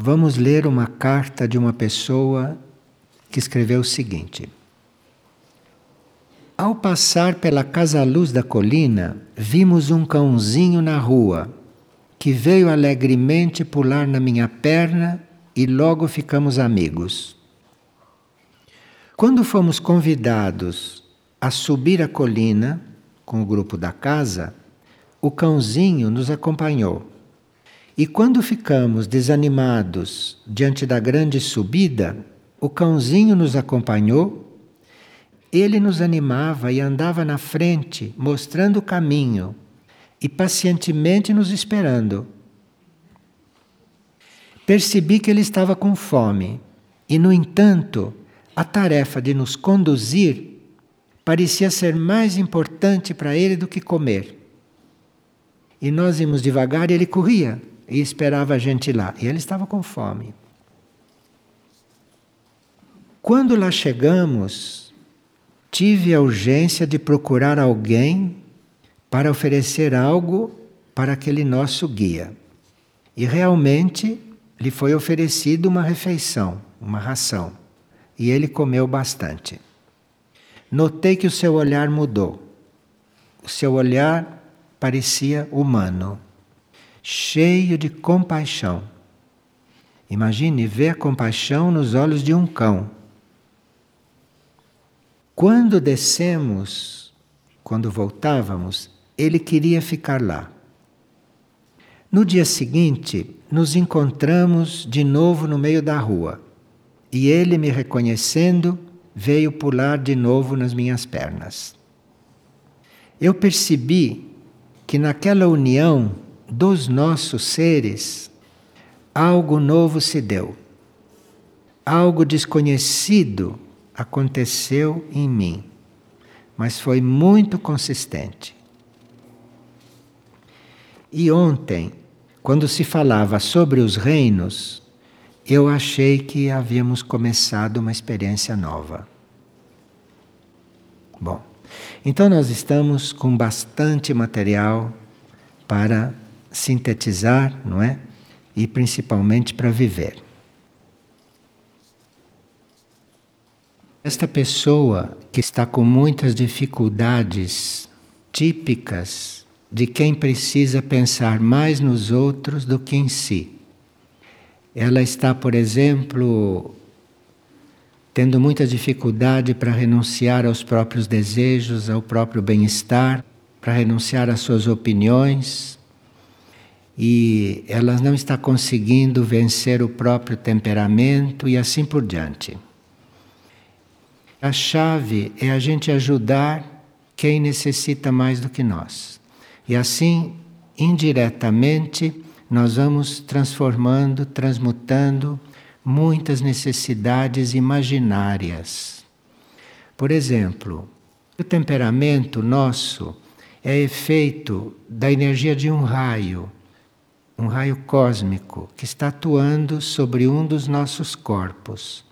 vamos ler uma carta de uma pessoa que escreveu o seguinte: Ao passar pela Casa Luz da Colina, vimos um cãozinho na rua que veio alegremente pular na minha perna e logo ficamos amigos. Quando fomos convidados a subir a colina com o grupo da casa, o cãozinho nos acompanhou. E quando ficamos desanimados diante da grande subida, o cãozinho nos acompanhou. Ele nos animava e andava na frente, mostrando o caminho e pacientemente nos esperando. Percebi que ele estava com fome e, no entanto, a tarefa de nos conduzir parecia ser mais importante para ele do que comer. E nós íamos devagar e ele corria e esperava a gente lá. E ele estava com fome. Quando lá chegamos, tive a urgência de procurar alguém para oferecer algo para aquele nosso guia. E realmente lhe foi oferecido uma refeição, uma ração, e ele comeu bastante. Notei que o seu olhar mudou. O seu olhar parecia humano, cheio de compaixão. Imagine ver a compaixão nos olhos de um cão. Quando descemos, quando voltávamos, ele queria ficar lá. No dia seguinte, nos encontramos de novo no meio da rua e ele, me reconhecendo, veio pular de novo nas minhas pernas. Eu percebi que naquela união dos nossos seres, algo novo se deu. Algo desconhecido aconteceu em mim, mas foi muito consistente. E ontem, quando se falava sobre os reinos, eu achei que havíamos começado uma experiência nova. Bom, então nós estamos com bastante material para sintetizar, não é? E principalmente para viver. Esta pessoa que está com muitas dificuldades típicas de quem precisa pensar mais nos outros do que em si. Ela está, por exemplo, tendo muita dificuldade para renunciar aos próprios desejos, ao próprio bem-estar, para renunciar às suas opiniões, e ela não está conseguindo vencer o próprio temperamento e assim por diante. A chave é a gente ajudar quem necessita mais do que nós. E assim, indiretamente, nós vamos transformando, transmutando muitas necessidades imaginárias. Por exemplo, o temperamento nosso é efeito da energia de um raio, um raio cósmico que está atuando sobre um dos nossos corpos.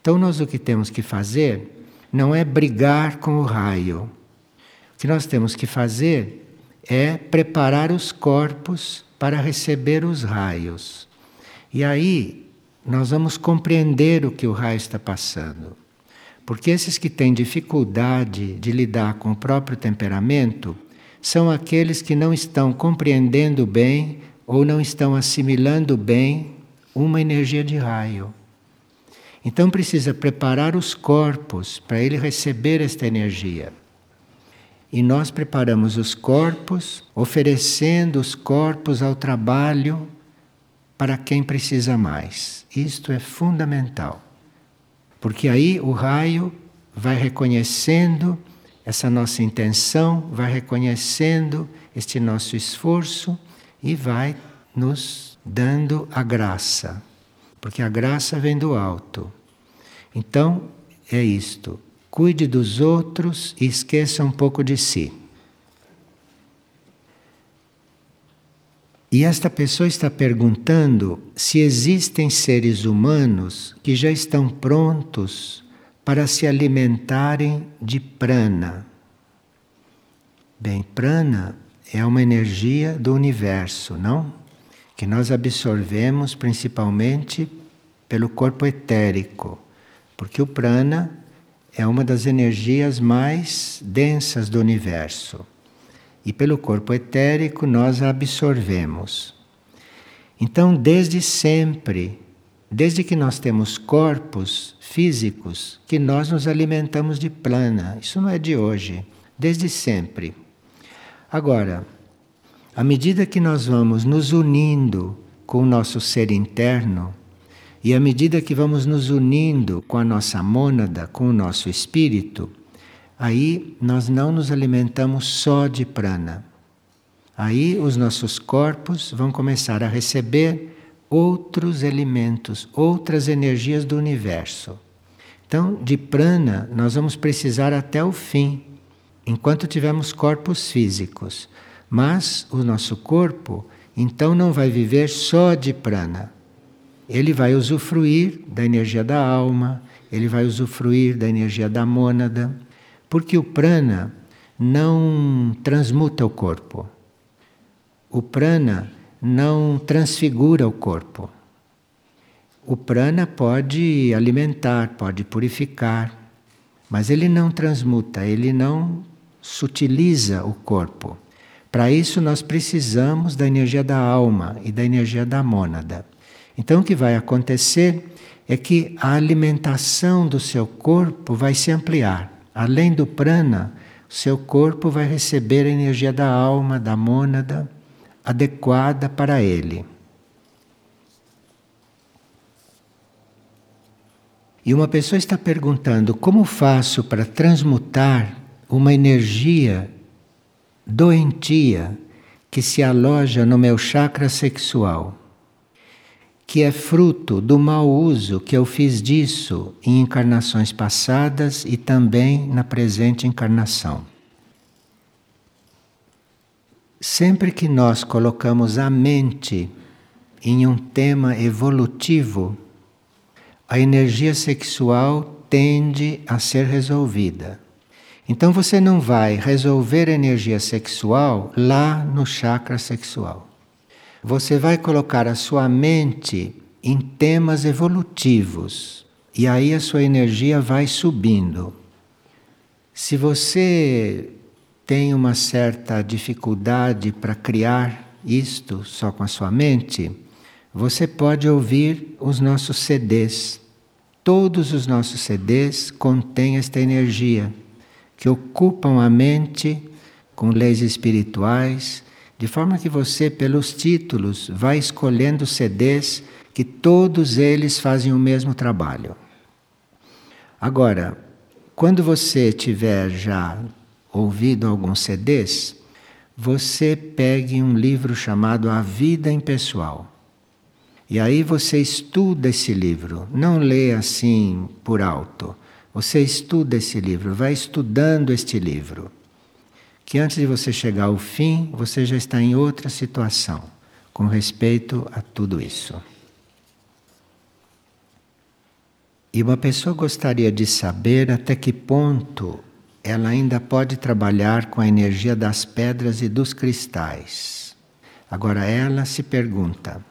Então, nós o que temos que fazer não é brigar com o raio. O que nós temos que fazer é preparar os corpos para receber os raios. E aí nós vamos compreender o que o raio está passando. Porque esses que têm dificuldade de lidar com o próprio temperamento são aqueles que não estão compreendendo bem ou não estão assimilando bem uma energia de raio. Então precisa preparar os corpos para ele receber esta energia. E nós preparamos os corpos, oferecendo os corpos ao trabalho para quem precisa mais. Isto é fundamental. Porque aí o raio vai reconhecendo essa nossa intenção, vai reconhecendo este nosso esforço e vai nos dando a graça. Porque a graça vem do alto. Então, é isto. Cuide dos outros e esqueça um pouco de si. E esta pessoa está perguntando se existem seres humanos que já estão prontos para se alimentarem de prana. Bem, prana é uma energia do universo, não? que nós absorvemos principalmente pelo corpo etérico, porque o prana é uma das energias mais densas do universo. E pelo corpo etérico nós a absorvemos. Então, desde sempre, desde que nós temos corpos físicos, que nós nos alimentamos de prana. Isso não é de hoje, desde sempre. Agora, à medida que nós vamos nos unindo com o nosso ser interno, e à medida que vamos nos unindo com a nossa mônada, com o nosso espírito, aí nós não nos alimentamos só de prana. Aí os nossos corpos vão começar a receber outros elementos, outras energias do universo. Então, de prana, nós vamos precisar até o fim, enquanto tivermos corpos físicos. Mas o nosso corpo, então, não vai viver só de prana ele vai usufruir da energia da alma, ele vai usufruir da energia da mônada, porque o prana não transmuta o corpo. O prana não transfigura o corpo. O prana pode alimentar, pode purificar, mas ele não transmuta, ele não sutiliza o corpo. Para isso, nós precisamos da energia da alma e da energia da mônada. Então o que vai acontecer é que a alimentação do seu corpo vai se ampliar. Além do prana, o seu corpo vai receber a energia da alma, da mônada, adequada para ele. E uma pessoa está perguntando como faço para transmutar uma energia doentia que se aloja no meu chakra sexual que é fruto do mau uso que eu fiz disso em encarnações passadas e também na presente encarnação. Sempre que nós colocamos a mente em um tema evolutivo, a energia sexual tende a ser resolvida. Então você não vai resolver a energia sexual lá no chakra sexual você vai colocar a sua mente em temas evolutivos e aí a sua energia vai subindo. Se você tem uma certa dificuldade para criar isto só com a sua mente, você pode ouvir os nossos CDs. Todos os nossos CDs contêm esta energia que ocupam a mente com leis espirituais de forma que você, pelos títulos, vai escolhendo CDs que todos eles fazem o mesmo trabalho. Agora, quando você tiver já ouvido alguns CDs, você pegue um livro chamado A Vida Impessoal. E aí você estuda esse livro, não lê assim por alto. Você estuda esse livro, vai estudando este livro que antes de você chegar ao fim, você já está em outra situação com respeito a tudo isso. E uma pessoa gostaria de saber até que ponto ela ainda pode trabalhar com a energia das pedras e dos cristais. Agora ela se pergunta: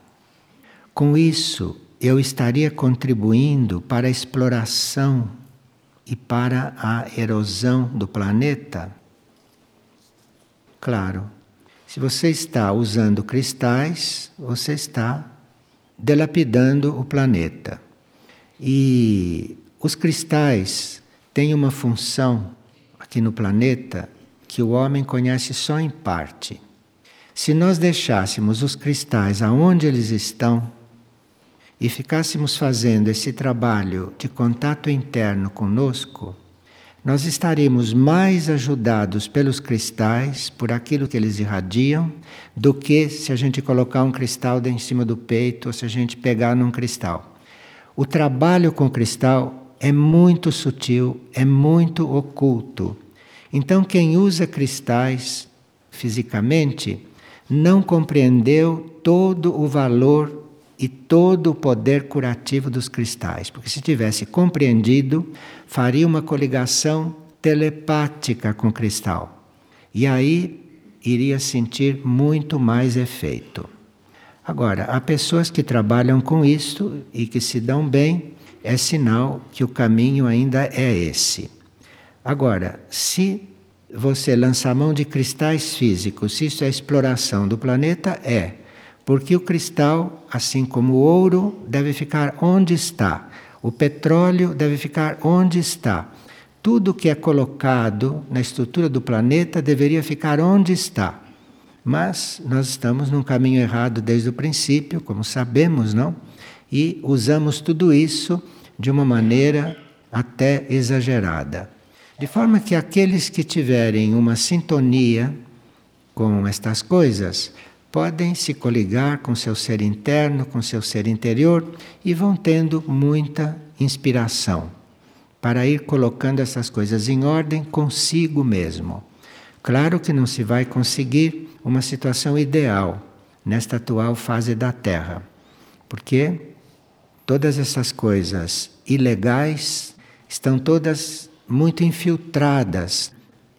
com isso eu estaria contribuindo para a exploração e para a erosão do planeta? Claro, se você está usando cristais, você está delapidando o planeta. E os cristais têm uma função aqui no planeta que o homem conhece só em parte. Se nós deixássemos os cristais aonde eles estão e ficássemos fazendo esse trabalho de contato interno conosco, nós estaremos mais ajudados pelos cristais, por aquilo que eles irradiam, do que se a gente colocar um cristal em cima do peito ou se a gente pegar num cristal. O trabalho com cristal é muito sutil, é muito oculto. Então, quem usa cristais fisicamente não compreendeu todo o valor e todo o poder curativo dos cristais, porque se tivesse compreendido, faria uma coligação telepática com o cristal. E aí iria sentir muito mais efeito. Agora, há pessoas que trabalham com isso e que se dão bem, é sinal que o caminho ainda é esse. Agora, se você lançar mão de cristais físicos, se isso é exploração do planeta, é. Porque o cristal, assim como o ouro, deve ficar onde está. O petróleo deve ficar onde está. Tudo que é colocado na estrutura do planeta deveria ficar onde está. Mas nós estamos num caminho errado desde o princípio, como sabemos, não? E usamos tudo isso de uma maneira até exagerada. De forma que aqueles que tiverem uma sintonia com estas coisas podem se coligar com seu ser interno, com seu ser interior e vão tendo muita inspiração para ir colocando essas coisas em ordem consigo mesmo. Claro que não se vai conseguir uma situação ideal nesta atual fase da Terra, porque todas essas coisas ilegais estão todas muito infiltradas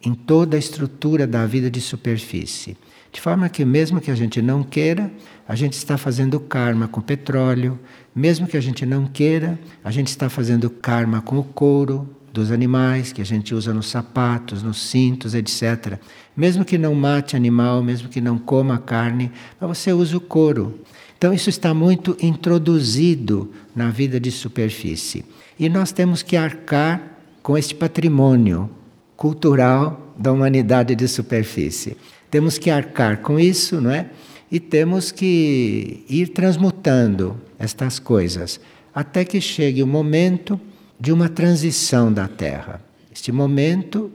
em toda a estrutura da vida de superfície. De forma que, mesmo que a gente não queira, a gente está fazendo karma com petróleo, mesmo que a gente não queira, a gente está fazendo karma com o couro dos animais que a gente usa nos sapatos, nos cintos, etc. Mesmo que não mate animal, mesmo que não coma carne, mas você usa o couro. Então, isso está muito introduzido na vida de superfície. E nós temos que arcar com este patrimônio cultural da humanidade de superfície. Temos que arcar com isso, não é? E temos que ir transmutando estas coisas até que chegue o momento de uma transição da Terra. Este momento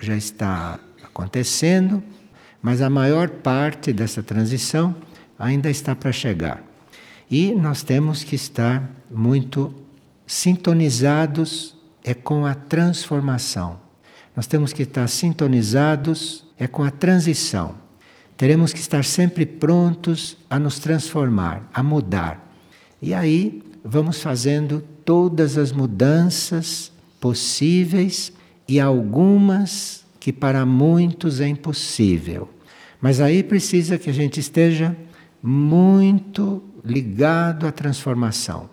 já está acontecendo, mas a maior parte dessa transição ainda está para chegar. E nós temos que estar muito sintonizados é com a transformação. Nós temos que estar sintonizados é com a transição. Teremos que estar sempre prontos a nos transformar, a mudar. E aí vamos fazendo todas as mudanças possíveis e algumas que para muitos é impossível. Mas aí precisa que a gente esteja muito ligado à transformação.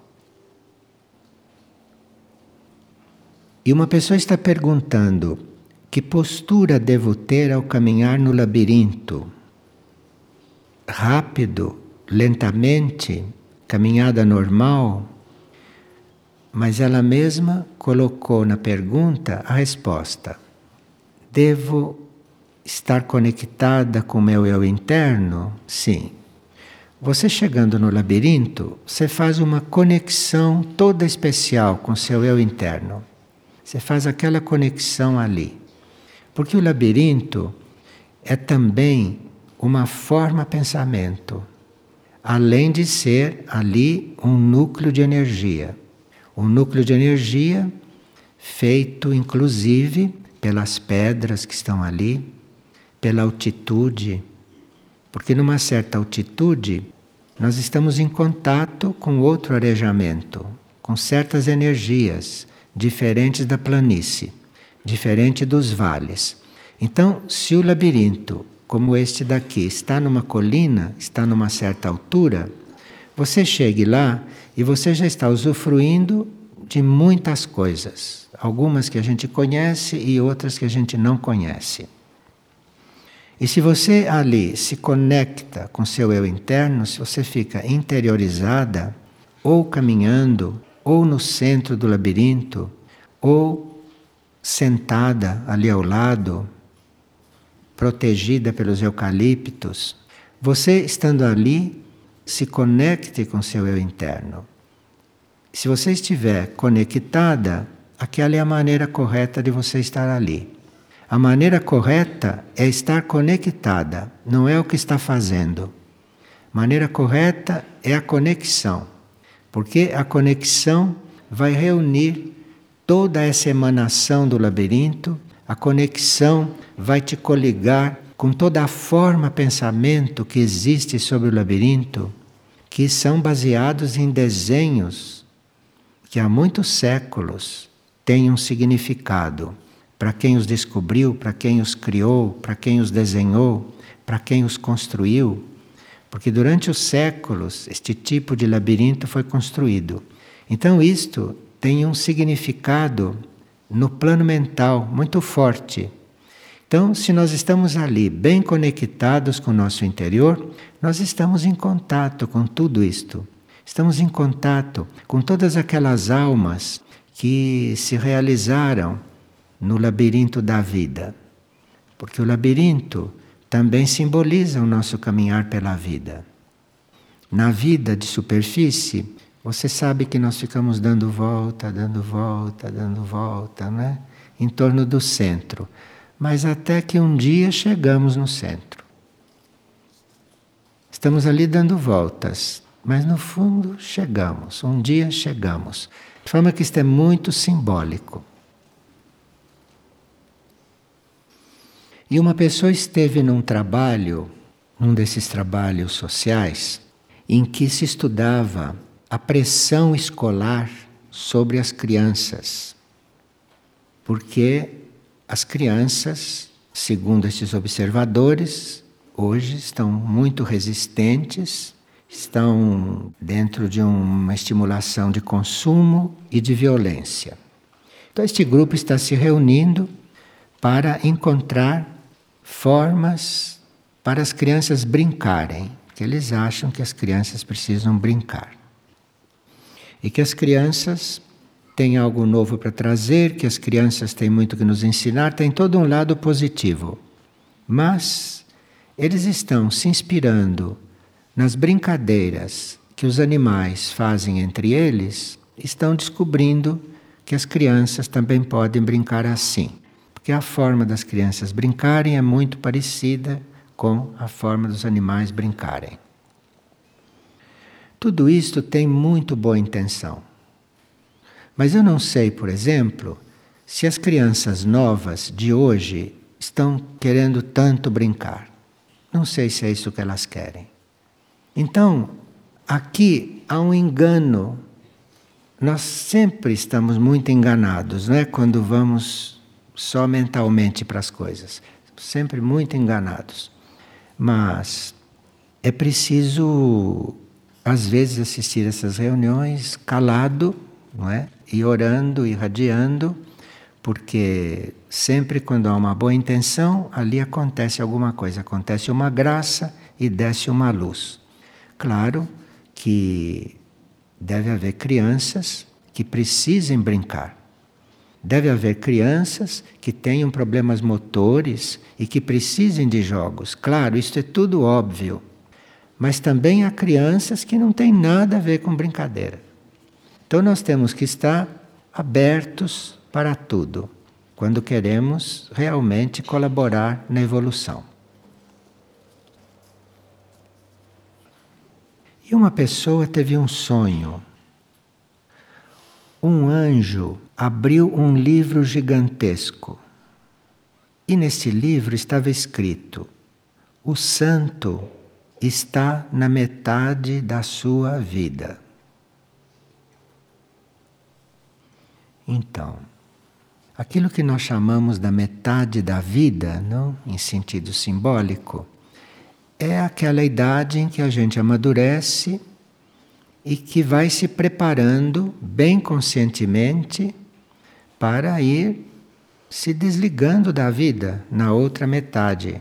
E uma pessoa está perguntando: que postura devo ter ao caminhar no labirinto? Rápido, lentamente, caminhada normal? Mas ela mesma colocou na pergunta a resposta: Devo estar conectada com o meu eu interno? Sim. Você chegando no labirinto, você faz uma conexão toda especial com seu eu interno. Você faz aquela conexão ali. Porque o labirinto é também uma forma pensamento, além de ser ali um núcleo de energia. Um núcleo de energia feito inclusive pelas pedras que estão ali, pela altitude, porque numa certa altitude nós estamos em contato com outro arejamento, com certas energias diferentes da planície, diferente dos vales. Então, se o labirinto, como este daqui, está numa colina, está numa certa altura, você chegue lá e você já está usufruindo de muitas coisas, algumas que a gente conhece e outras que a gente não conhece. E se você ali se conecta com seu eu interno, se você fica interiorizada, ou caminhando, ou no centro do labirinto, ou sentada ali ao lado, protegida pelos eucaliptos, você estando ali, se conecte com seu eu interno. Se você estiver conectada, aquela é a maneira correta de você estar ali. A maneira correta é estar conectada, não é o que está fazendo. Maneira correta é a conexão porque a conexão vai reunir toda essa emanação do labirinto, a conexão vai te coligar com toda a forma pensamento que existe sobre o labirinto, que são baseados em desenhos que há muitos séculos têm um significado para quem os descobriu, para quem os criou, para quem os desenhou, para quem os construiu. Porque durante os séculos este tipo de labirinto foi construído. Então isto tem um significado no plano mental muito forte. Então, se nós estamos ali bem conectados com o nosso interior, nós estamos em contato com tudo isto. Estamos em contato com todas aquelas almas que se realizaram no labirinto da vida. Porque o labirinto também simboliza o nosso caminhar pela vida. Na vida de superfície, você sabe que nós ficamos dando volta, dando volta, dando volta, né? Em torno do centro. Mas até que um dia chegamos no centro. Estamos ali dando voltas, mas no fundo chegamos, um dia chegamos. De forma que isto é muito simbólico. E uma pessoa esteve num trabalho, num desses trabalhos sociais, em que se estudava a pressão escolar sobre as crianças. Porque as crianças, segundo estes observadores, hoje estão muito resistentes, estão dentro de uma estimulação de consumo e de violência. Então, este grupo está se reunindo para encontrar formas para as crianças brincarem, que eles acham que as crianças precisam brincar. E que as crianças têm algo novo para trazer, que as crianças têm muito que nos ensinar, tem todo um lado positivo. Mas eles estão se inspirando nas brincadeiras que os animais fazem entre eles, estão descobrindo que as crianças também podem brincar assim que a forma das crianças brincarem é muito parecida com a forma dos animais brincarem. Tudo isto tem muito boa intenção. Mas eu não sei, por exemplo, se as crianças novas de hoje estão querendo tanto brincar. Não sei se é isso que elas querem. Então, aqui há um engano. Nós sempre estamos muito enganados, não é? Quando vamos só mentalmente para as coisas. Sempre muito enganados. Mas é preciso, às vezes, assistir essas reuniões calado, não é? E orando, irradiando, porque sempre quando há uma boa intenção, ali acontece alguma coisa, acontece uma graça e desce uma luz. Claro que deve haver crianças que precisem brincar. Deve haver crianças que tenham problemas motores e que precisem de jogos. Claro, isso é tudo óbvio. Mas também há crianças que não têm nada a ver com brincadeira. Então nós temos que estar abertos para tudo, quando queremos realmente colaborar na evolução. E uma pessoa teve um sonho um anjo abriu um livro gigantesco. E nesse livro estava escrito: O santo está na metade da sua vida. Então, aquilo que nós chamamos da metade da vida, não, em sentido simbólico, é aquela idade em que a gente amadurece e que vai se preparando bem conscientemente para ir se desligando da vida na outra metade.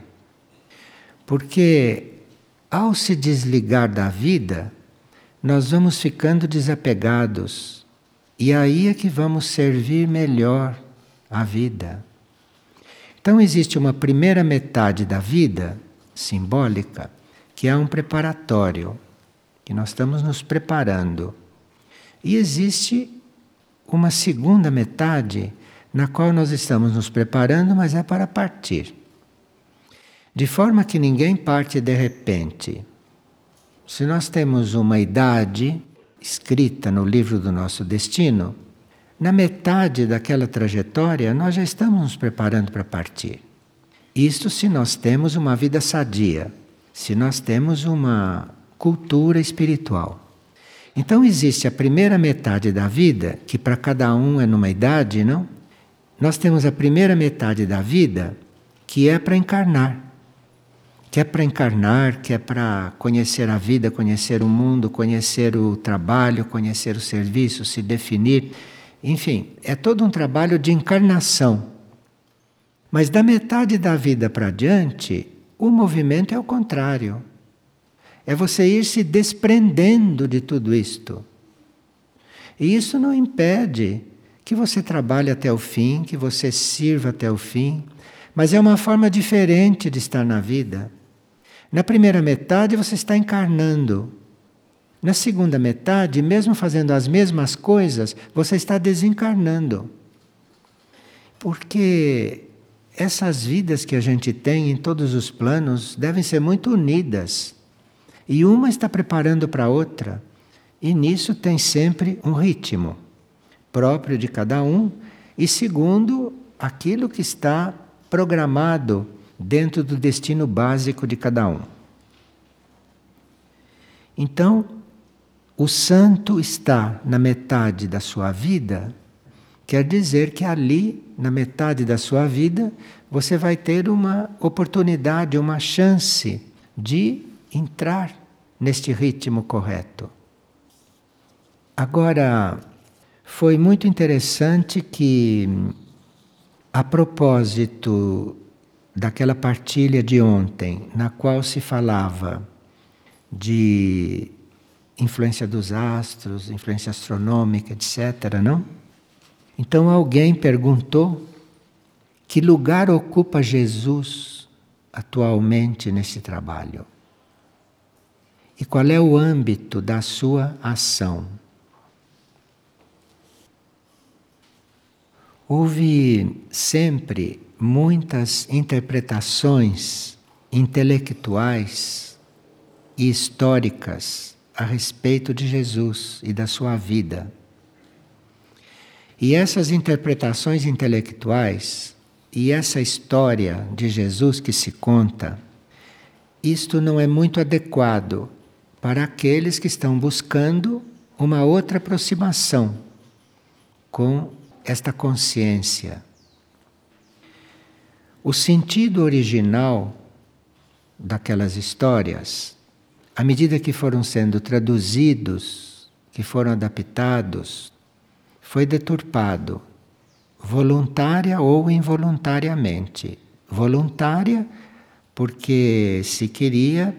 Porque ao se desligar da vida, nós vamos ficando desapegados e aí é que vamos servir melhor a vida. Então existe uma primeira metade da vida simbólica que é um preparatório que nós estamos nos preparando. E existe uma segunda metade na qual nós estamos nos preparando, mas é para partir. De forma que ninguém parte de repente. Se nós temos uma idade escrita no livro do nosso destino, na metade daquela trajetória nós já estamos nos preparando para partir. Isto se nós temos uma vida sadia, se nós temos uma cultura espiritual. Então existe a primeira metade da vida, que para cada um é numa idade, não? Nós temos a primeira metade da vida que é para encarnar, que é para encarnar, que é para conhecer a vida, conhecer o mundo, conhecer o trabalho, conhecer o serviço, se definir. Enfim, é todo um trabalho de encarnação. Mas da metade da vida para diante, o movimento é o contrário. É você ir se desprendendo de tudo isto. E isso não impede que você trabalhe até o fim, que você sirva até o fim, mas é uma forma diferente de estar na vida. Na primeira metade você está encarnando. Na segunda metade, mesmo fazendo as mesmas coisas, você está desencarnando. Porque essas vidas que a gente tem em todos os planos devem ser muito unidas. E uma está preparando para a outra. E nisso tem sempre um ritmo próprio de cada um, e segundo, aquilo que está programado dentro do destino básico de cada um. Então, o santo está na metade da sua vida, quer dizer que ali, na metade da sua vida, você vai ter uma oportunidade, uma chance de entrar neste ritmo correto. Agora, foi muito interessante que, a propósito daquela partilha de ontem, na qual se falava de influência dos astros, influência astronômica, etc., não? Então alguém perguntou que lugar ocupa Jesus atualmente nesse trabalho? E qual é o âmbito da sua ação? Houve sempre muitas interpretações intelectuais e históricas a respeito de Jesus e da sua vida. E essas interpretações intelectuais e essa história de Jesus que se conta, isto não é muito adequado para aqueles que estão buscando uma outra aproximação com esta consciência. O sentido original daquelas histórias, à medida que foram sendo traduzidos, que foram adaptados, foi deturpado, voluntária ou involuntariamente. Voluntária, porque se queria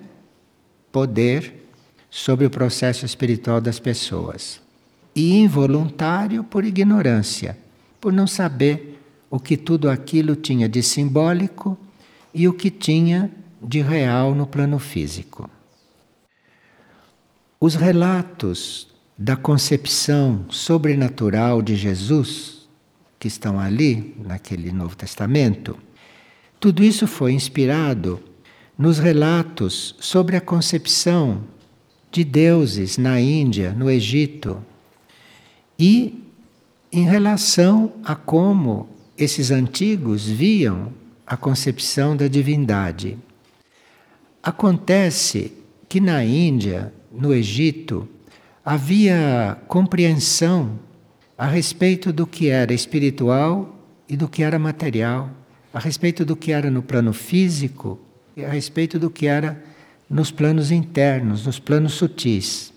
poder sobre o processo espiritual das pessoas e involuntário por ignorância, por não saber o que tudo aquilo tinha de simbólico e o que tinha de real no plano físico. Os relatos da concepção sobrenatural de Jesus, que estão ali naquele Novo Testamento, tudo isso foi inspirado nos relatos sobre a concepção de deuses na Índia, no Egito, e em relação a como esses antigos viam a concepção da divindade. Acontece que na Índia, no Egito, havia compreensão a respeito do que era espiritual e do que era material, a respeito do que era no plano físico e a respeito do que era nos planos internos, nos planos sutis.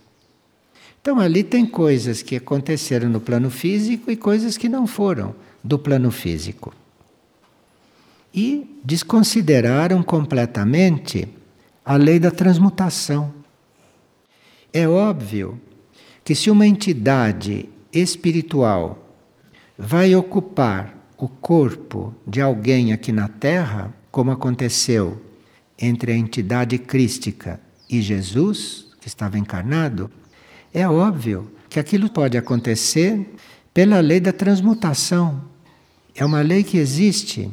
Então ali tem coisas que aconteceram no plano físico e coisas que não foram do plano físico. E desconsideraram completamente a lei da transmutação. É óbvio que se uma entidade espiritual vai ocupar o corpo de alguém aqui na Terra, como aconteceu entre a entidade crística e Jesus, que estava encarnado, é óbvio que aquilo pode acontecer pela lei da transmutação. É uma lei que existe.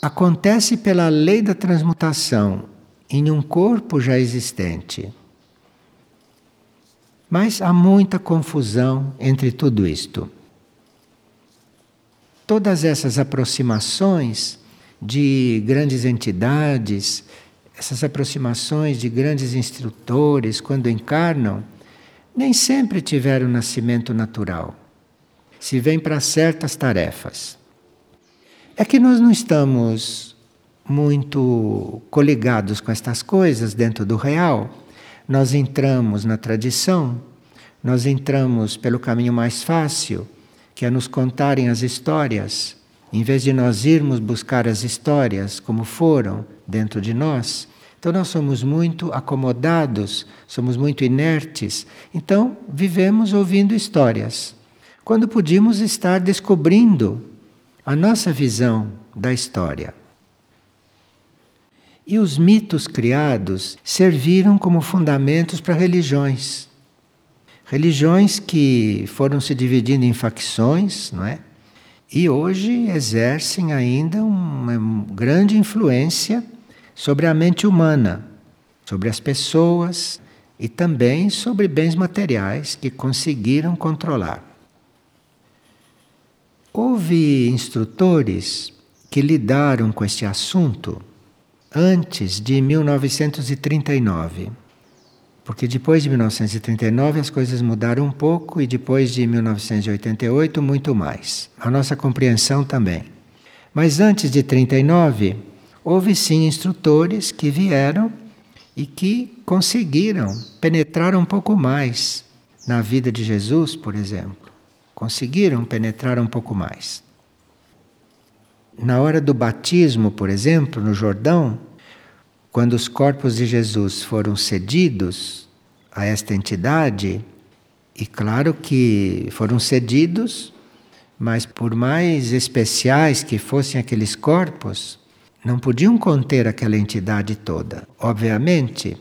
Acontece pela lei da transmutação em um corpo já existente. Mas há muita confusão entre tudo isto. Todas essas aproximações de grandes entidades, essas aproximações de grandes instrutores, quando encarnam, nem sempre tiveram nascimento natural. Se vêm para certas tarefas. É que nós não estamos muito coligados com estas coisas dentro do real, nós entramos na tradição, nós entramos pelo caminho mais fácil, que é nos contarem as histórias, em vez de nós irmos buscar as histórias como foram dentro de nós. Então nós somos muito acomodados, somos muito inertes, então vivemos ouvindo histórias, quando podíamos estar descobrindo a nossa visão da história. E os mitos criados serviram como fundamentos para religiões. Religiões que foram se dividindo em facções, não é? E hoje exercem ainda uma grande influência sobre a mente humana, sobre as pessoas e também sobre bens materiais que conseguiram controlar. Houve instrutores que lidaram com este assunto antes de 1939. Porque depois de 1939 as coisas mudaram um pouco e depois de 1988 muito mais. A nossa compreensão também. Mas antes de 39, houve sim instrutores que vieram e que conseguiram penetrar um pouco mais na vida de Jesus, por exemplo. Conseguiram penetrar um pouco mais. Na hora do batismo, por exemplo, no Jordão, quando os corpos de Jesus foram cedidos a esta entidade, e claro que foram cedidos, mas por mais especiais que fossem aqueles corpos, não podiam conter aquela entidade toda, obviamente.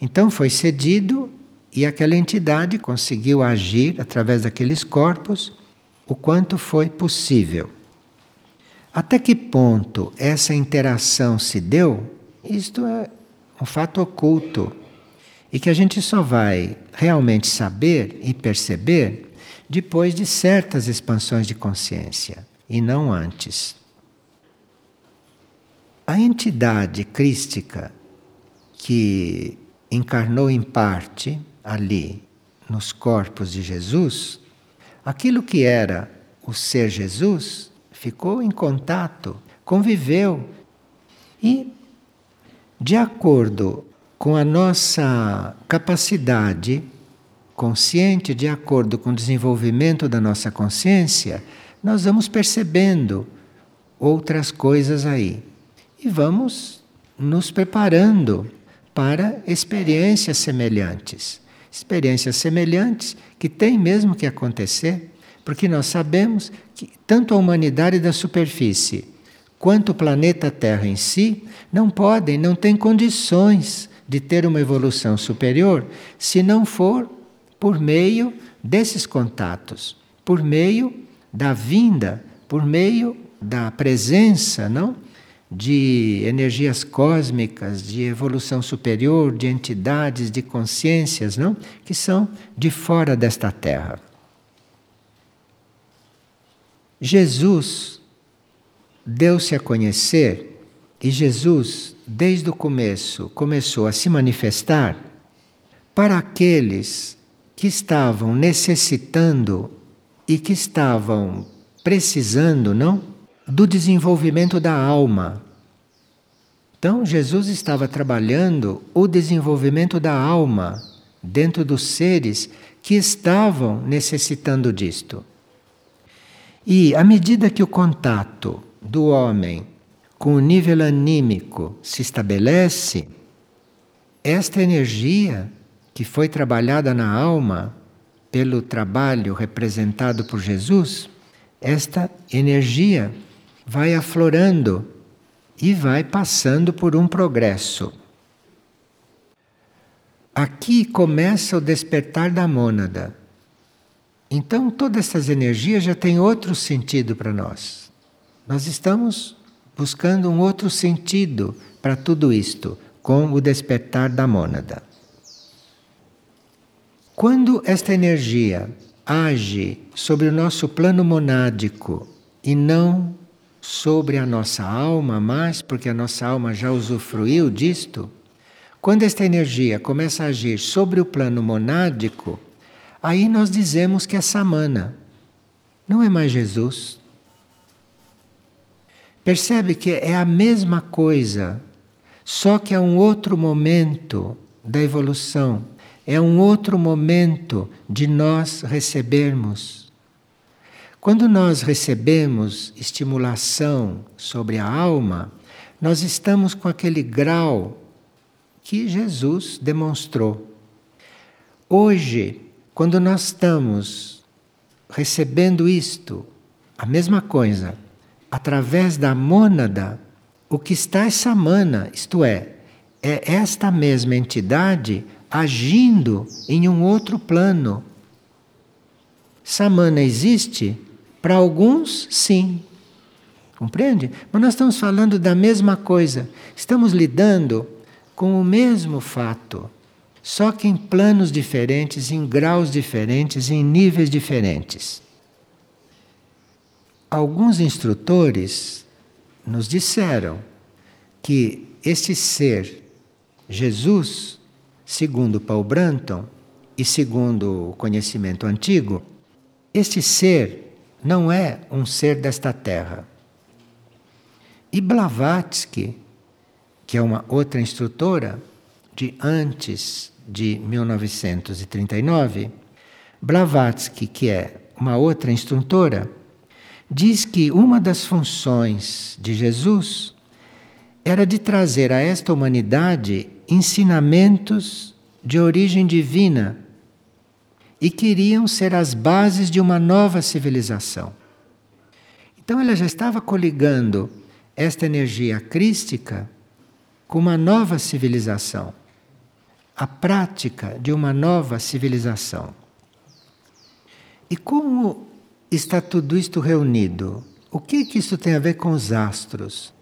Então foi cedido e aquela entidade conseguiu agir através daqueles corpos o quanto foi possível. Até que ponto essa interação se deu, isto é um fato oculto e que a gente só vai realmente saber e perceber depois de certas expansões de consciência e não antes. A entidade crística que encarnou em parte ali nos corpos de Jesus, aquilo que era o ser Jesus ficou em contato, conviveu e, de acordo com a nossa capacidade consciente, de acordo com o desenvolvimento da nossa consciência, nós vamos percebendo outras coisas aí e vamos nos preparando para experiências semelhantes. Experiências semelhantes que têm mesmo que acontecer porque nós sabemos que tanto a humanidade da superfície quanto o planeta Terra em si não podem, não têm condições de ter uma evolução superior se não for por meio desses contatos, por meio da vinda, por meio da presença, não? De energias cósmicas, de evolução superior, de entidades, de consciências, não? Que são de fora desta terra. Jesus deu-se a conhecer e Jesus, desde o começo, começou a se manifestar para aqueles que estavam necessitando e que estavam precisando, não? Do desenvolvimento da alma. Então, Jesus estava trabalhando o desenvolvimento da alma dentro dos seres que estavam necessitando disto. E à medida que o contato do homem com o nível anímico se estabelece, esta energia que foi trabalhada na alma pelo trabalho representado por Jesus, esta energia vai aflorando e vai passando por um progresso. Aqui começa o despertar da mônada. Então, todas essas energias já têm outro sentido para nós. Nós estamos buscando um outro sentido para tudo isto, com o despertar da mônada. Quando esta energia age sobre o nosso plano monádico e não sobre a nossa alma mais, porque a nossa alma já usufruiu disto, quando esta energia começa a agir sobre o plano monádico, Aí nós dizemos que é Samana, não é mais Jesus. percebe que é a mesma coisa, só que é um outro momento da evolução, é um outro momento de nós recebermos. Quando nós recebemos estimulação sobre a alma, nós estamos com aquele grau que Jesus demonstrou. Hoje, quando nós estamos recebendo isto, a mesma coisa, através da mônada, o que está é samana, isto é, é esta mesma entidade agindo em um outro plano. Samana existe? Para alguns, sim. Compreende? Mas nós estamos falando da mesma coisa. Estamos lidando com o mesmo fato, só que em planos diferentes, em graus diferentes, em níveis diferentes. Alguns instrutores nos disseram que este ser, Jesus, segundo Paul Branton e segundo o conhecimento antigo, este ser não é um ser desta terra. E Blavatsky, que é uma outra instrutora de antes de 1939, Blavatsky, que é uma outra instrutora, diz que uma das funções de Jesus era de trazer a esta humanidade ensinamentos de origem divina e queriam ser as bases de uma nova civilização. Então ela já estava coligando esta energia crística com uma nova civilização, a prática de uma nova civilização. E como está tudo isto reunido. O que, que isso tem a ver com os astros?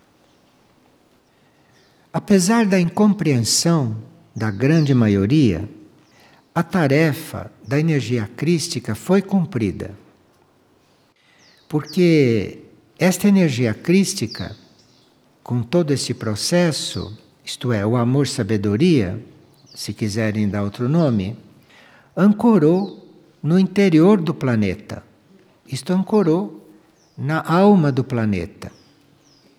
Apesar da incompreensão da grande maioria, a tarefa da energia crística foi cumprida. Porque esta energia crística, com todo esse processo, isto é, o amor-sabedoria, se quiserem dar outro nome, ancorou no interior do planeta. Isto ancorou na alma do planeta.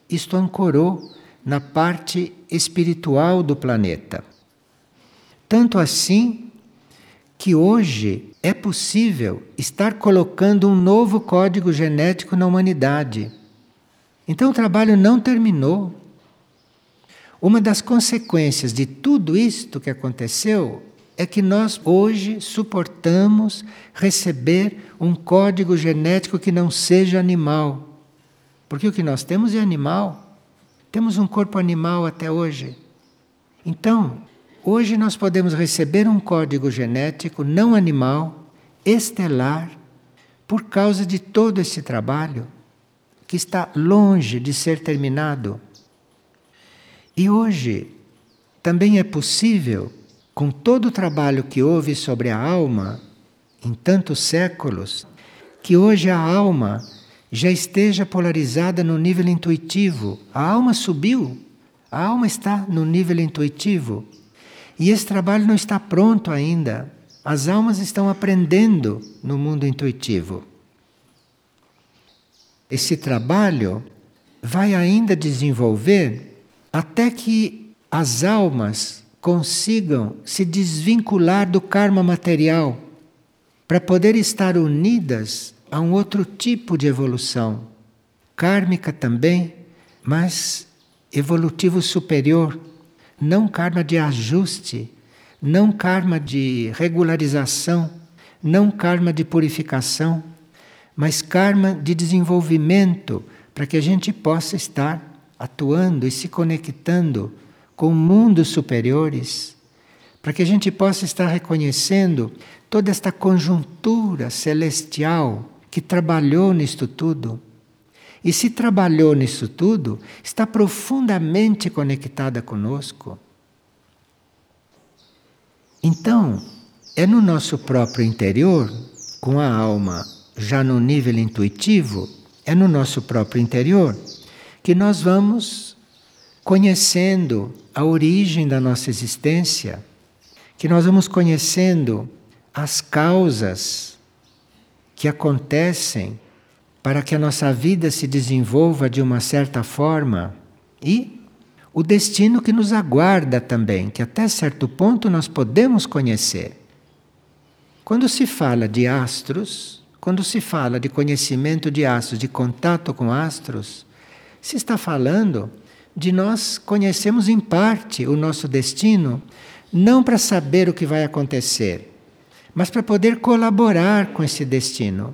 Isto ancorou na parte espiritual do planeta. Tanto assim que hoje é possível estar colocando um novo código genético na humanidade. Então o trabalho não terminou. Uma das consequências de tudo isto que aconteceu é que nós hoje suportamos receber um código genético que não seja animal. Porque o que nós temos é animal. Temos um corpo animal até hoje. Então, hoje nós podemos receber um código genético não animal, estelar, por causa de todo esse trabalho que está longe de ser terminado. E hoje também é possível com todo o trabalho que houve sobre a alma em tantos séculos, que hoje a alma já esteja polarizada no nível intuitivo. A alma subiu, a alma está no nível intuitivo. E esse trabalho não está pronto ainda. As almas estão aprendendo no mundo intuitivo. Esse trabalho vai ainda desenvolver até que as almas consigam se desvincular do karma material para poder estar unidas a um outro tipo de evolução, kármica também, mas evolutivo superior, não karma de ajuste, não karma de regularização, não karma de purificação, mas karma de desenvolvimento para que a gente possa estar atuando e se conectando com mundos superiores, para que a gente possa estar reconhecendo toda esta conjuntura celestial que trabalhou nisto tudo. E se trabalhou nisso tudo, está profundamente conectada conosco. Então, é no nosso próprio interior, com a alma já no nível intuitivo, é no nosso próprio interior que nós vamos conhecendo a origem da nossa existência, que nós vamos conhecendo as causas que acontecem para que a nossa vida se desenvolva de uma certa forma e o destino que nos aguarda também, que até certo ponto nós podemos conhecer. Quando se fala de astros, quando se fala de conhecimento de astros, de contato com astros, se está falando de nós conhecermos em parte o nosso destino, não para saber o que vai acontecer, mas para poder colaborar com esse destino,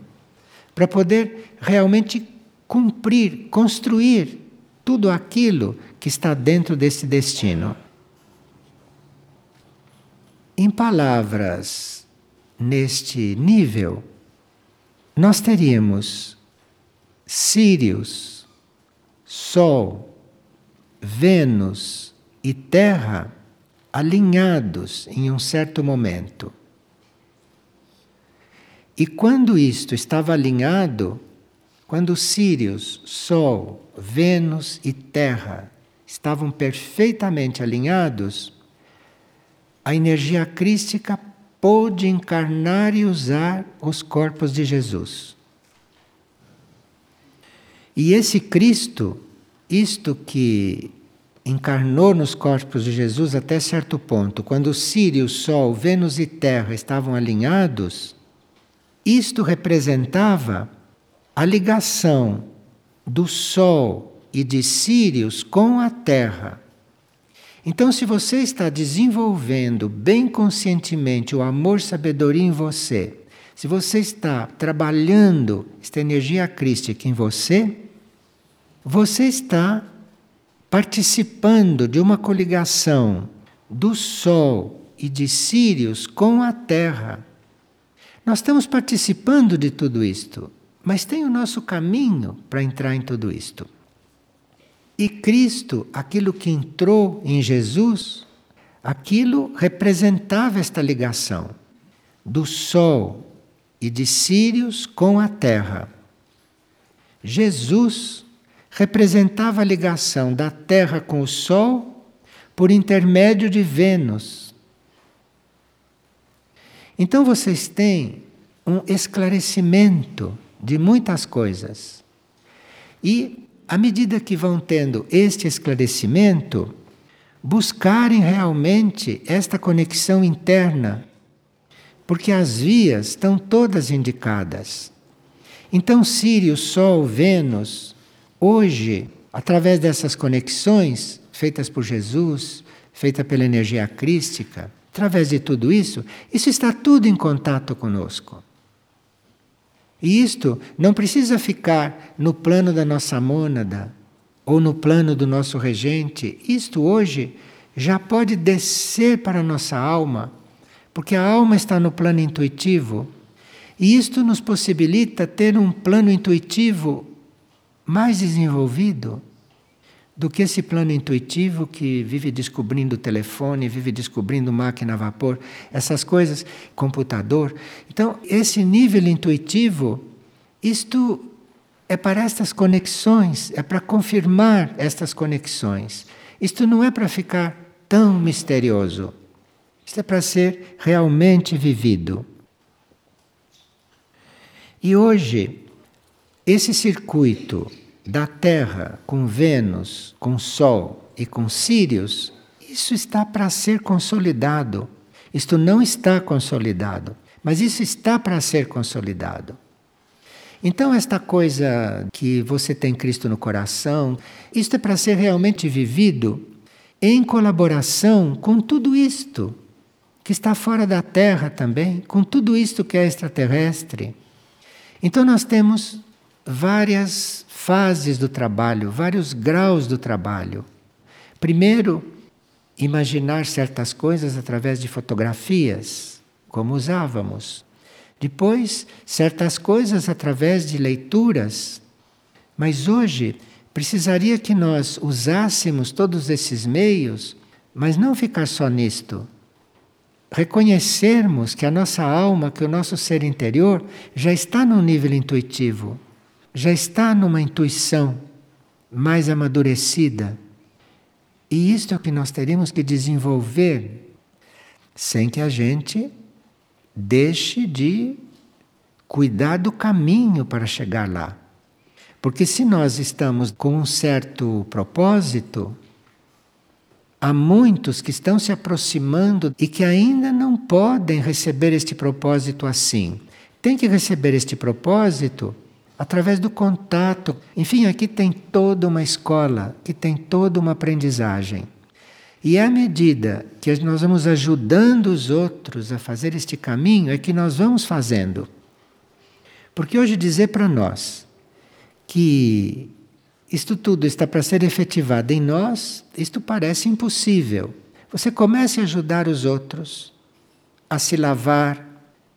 para poder realmente cumprir, construir tudo aquilo que está dentro desse destino. Em palavras neste nível, nós teríamos Sírios, Sol, Vênus e Terra alinhados em um certo momento. E quando isto estava alinhado, quando Sírios, Sol, Vênus e Terra estavam perfeitamente alinhados, a energia crística pôde encarnar e usar os corpos de Jesus. E esse Cristo, isto que encarnou nos corpos de Jesus até certo ponto, quando Sírio, Sol, Vênus e Terra estavam alinhados, isto representava a ligação do Sol e de Sírios com a Terra. Então, se você está desenvolvendo bem conscientemente o amor-sabedoria em você, se você está trabalhando esta energia crística em você, você está participando de uma coligação do Sol e de Sírios com a Terra. Nós estamos participando de tudo isto, mas tem o nosso caminho para entrar em tudo isto. E Cristo, aquilo que entrou em Jesus, aquilo representava esta ligação do Sol e de Sírios com a Terra. Jesus representava a ligação da Terra com o Sol por intermédio de Vênus. Então vocês têm um esclarecimento de muitas coisas. E à medida que vão tendo este esclarecimento, buscarem realmente esta conexão interna, porque as vias estão todas indicadas. Então, Sírio, Sol, Vênus, hoje, através dessas conexões feitas por Jesus, feita pela energia crística, através de tudo isso, isso está tudo em contato conosco. E isto não precisa ficar no plano da nossa mônada ou no plano do nosso regente. Isto hoje já pode descer para a nossa alma, porque a alma está no plano intuitivo. E isto nos possibilita ter um plano intuitivo mais desenvolvido do que esse plano intuitivo que vive descobrindo telefone, vive descobrindo máquina a vapor, essas coisas, computador. Então, esse nível intuitivo, isto é para estas conexões, é para confirmar estas conexões. Isto não é para ficar tão misterioso. Isto é para ser realmente vivido. E hoje, esse circuito da Terra com Vênus, com Sol e com Sírios, isso está para ser consolidado. Isto não está consolidado, mas isso está para ser consolidado. Então, esta coisa que você tem Cristo no coração, isto é para ser realmente vivido em colaboração com tudo isto que está fora da Terra também, com tudo isto que é extraterrestre. Então, nós temos várias fases do trabalho, vários graus do trabalho. Primeiro, imaginar certas coisas através de fotografias, como usávamos. Depois, certas coisas através de leituras. Mas hoje, precisaria que nós usássemos todos esses meios, mas não ficar só nisto. Reconhecermos que a nossa alma, que o nosso ser interior já está no nível intuitivo já está numa intuição mais amadurecida. E isto é o que nós teremos que desenvolver sem que a gente deixe de cuidar do caminho para chegar lá. Porque se nós estamos com um certo propósito, há muitos que estão se aproximando e que ainda não podem receber este propósito assim. Tem que receber este propósito através do contato. Enfim, aqui tem toda uma escola, que tem toda uma aprendizagem. E à medida que nós vamos ajudando os outros a fazer este caminho, é que nós vamos fazendo. Porque hoje dizer para nós que isto tudo está para ser efetivado em nós, isto parece impossível. Você comece a ajudar os outros a se lavar,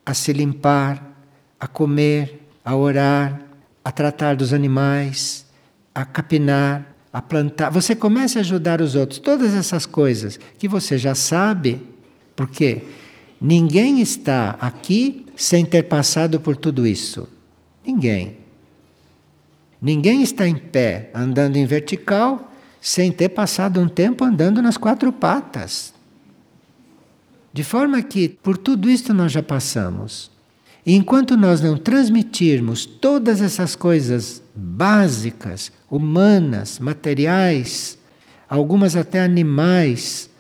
a se limpar, a comer, a orar, a tratar dos animais, a capinar, a plantar. Você comece a ajudar os outros. Todas essas coisas que você já sabe, porque ninguém está aqui sem ter passado por tudo isso. Ninguém. Ninguém está em pé andando em vertical sem ter passado um tempo andando nas quatro patas. De forma que por tudo isto nós já passamos. E enquanto nós não transmitirmos todas essas coisas básicas, humanas, materiais, algumas até animais,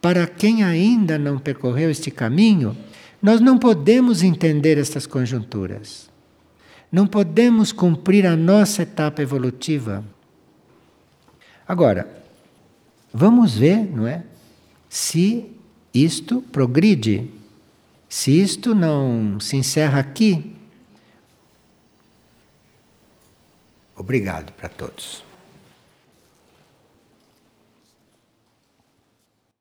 para quem ainda não percorreu este caminho, nós não podemos entender estas conjunturas. Não podemos cumprir a nossa etapa evolutiva. Agora, vamos ver, não é? Se isto progride. Se isto não se encerra aqui. Obrigado para todos.